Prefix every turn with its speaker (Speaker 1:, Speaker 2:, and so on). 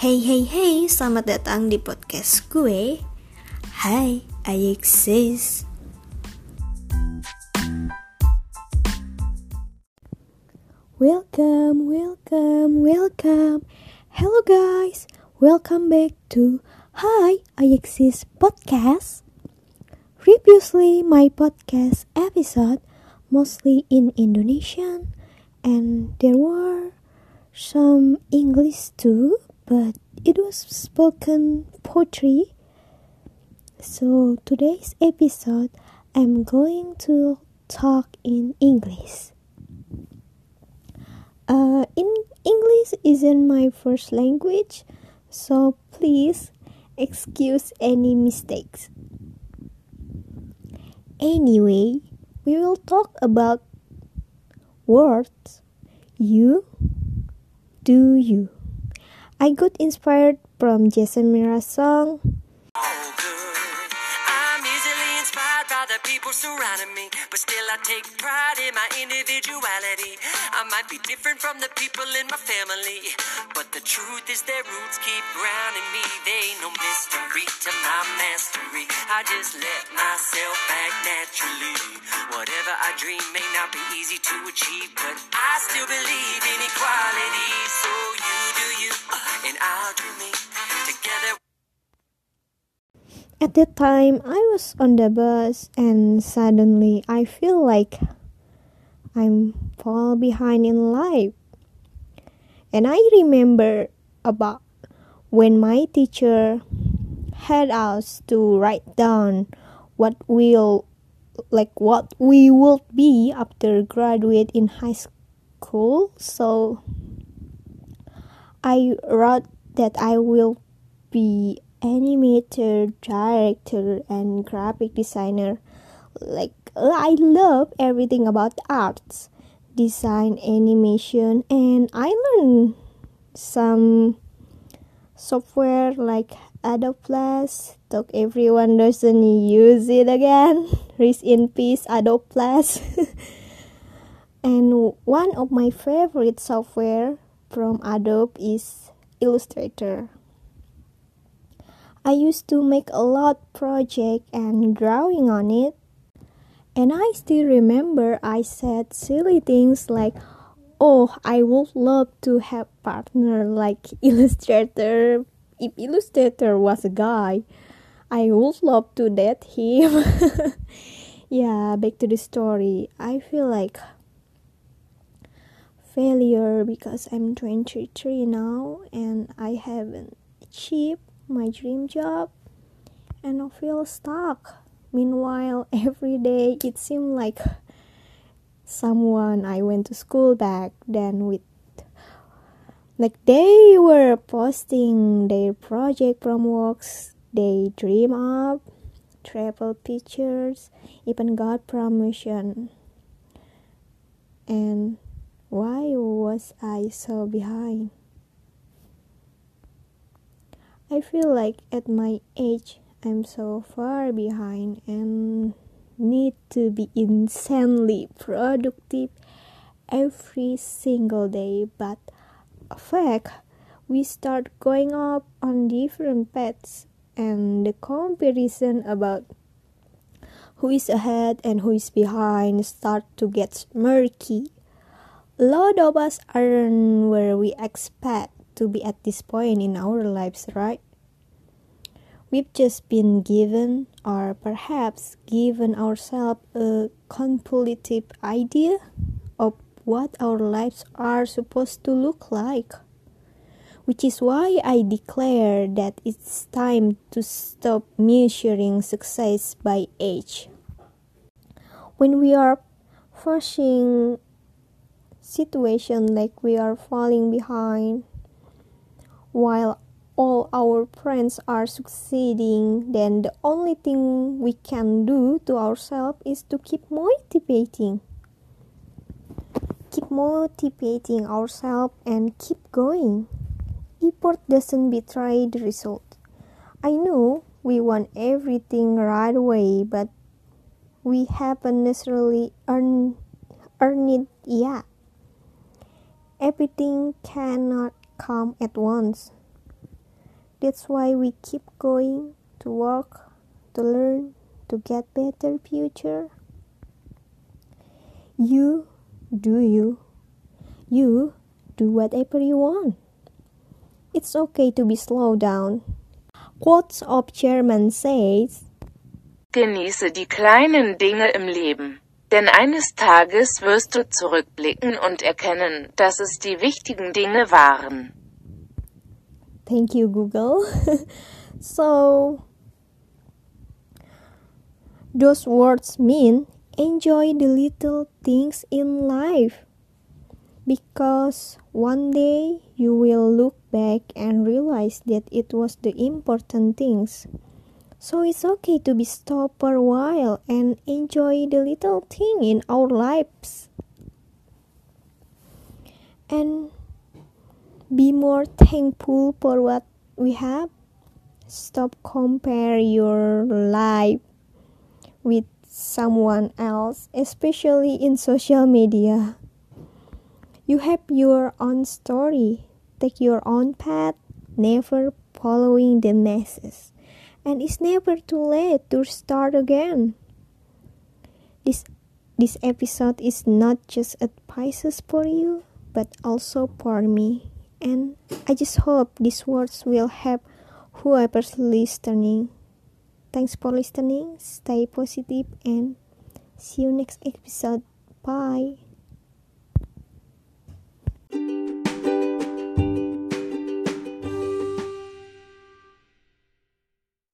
Speaker 1: Hey hey hey, selamat datang di podcast gue. Hai, I exist. Welcome, welcome, welcome. Hello guys, welcome back to Hi, I Exist podcast. Previously, my podcast episode mostly in Indonesian, and there were some English too, but it was spoken poetry. So today's episode, I'm going to talk in English. Uh, in English isn't my first language, so please excuse any mistakes. Anyway, we will talk about words. You, do you. I got inspired from Jason Mraz song people surrounding me, but still I take pride in my individuality. I might be different from the people in my family, but the truth is their roots keep grounding me. They ain't no mystery to my mastery. I just let myself act naturally. Whatever I dream may not be easy to achieve, but I still believe in equality. So you do you, and I'll do me. Together. At that time, I was on the bus and suddenly I feel like I'm fall behind in life. And I remember about when my teacher had us to write down what will like what we will be after graduate in high school. So I wrote that I will be animator, director, and graphic designer. Like, I love everything about arts, design, animation, and I learned some software like Adobe Flash. Talk everyone doesn't use it again. Rest in peace, Adobe Flash. and one of my favorite software from Adobe is Illustrator. I used to make a lot project and drawing on it. And I still remember I said silly things like, "Oh, I would love to have partner like Illustrator. If Illustrator was a guy, I would love to date him." yeah, back to the story. I feel like failure because I'm 23 now and I haven't achieved my dream job and I feel stuck. Meanwhile, every day it seemed like someone I went to school back then with like they were posting their project from works they dream up, travel pictures, even got promotion. And why was I so behind? I feel like at my age I'm so far behind and need to be insanely productive every single day but fact we start going up on different paths and the comparison about who is ahead and who is behind start to get murky a lot of us aren't where we expect to be at this point in our lives, right? We've just been given, or perhaps given ourselves, a convoluted idea of what our lives are supposed to look like. Which is why I declare that it's time to stop measuring success by age. When we are facing situation like we are falling behind while all our friends are succeeding, then the only thing we can do to ourselves is to keep motivating. Keep motivating ourselves and keep going. Effort doesn't betray the result. I know we want everything right away, but we haven't necessarily earned, earned it yet. Everything cannot come at once. That's why we keep going to work, to learn, to get better future. You do you. You do whatever you want. It's okay to be slow down. Quotes of chairman says,
Speaker 2: Genieße die kleinen Dinge im Leben. Denn eines Tages wirst du zurückblicken und erkennen, dass es die wichtigen Dinge waren.
Speaker 1: Thank you, Google. so, those words mean enjoy the little things in life because one day you will look back and realize that it was the important things. So it's okay to be stop for a while and enjoy the little thing in our lives. And be more thankful for what we have. Stop compare your life with someone else, especially in social media. You have your own story. Take your own path, never following the masses and it's never too late to start again. This this episode is not just advices for you, but also for me. And I just hope these words will help whoever's listening. Thanks for listening. Stay positive and see you next episode. Bye.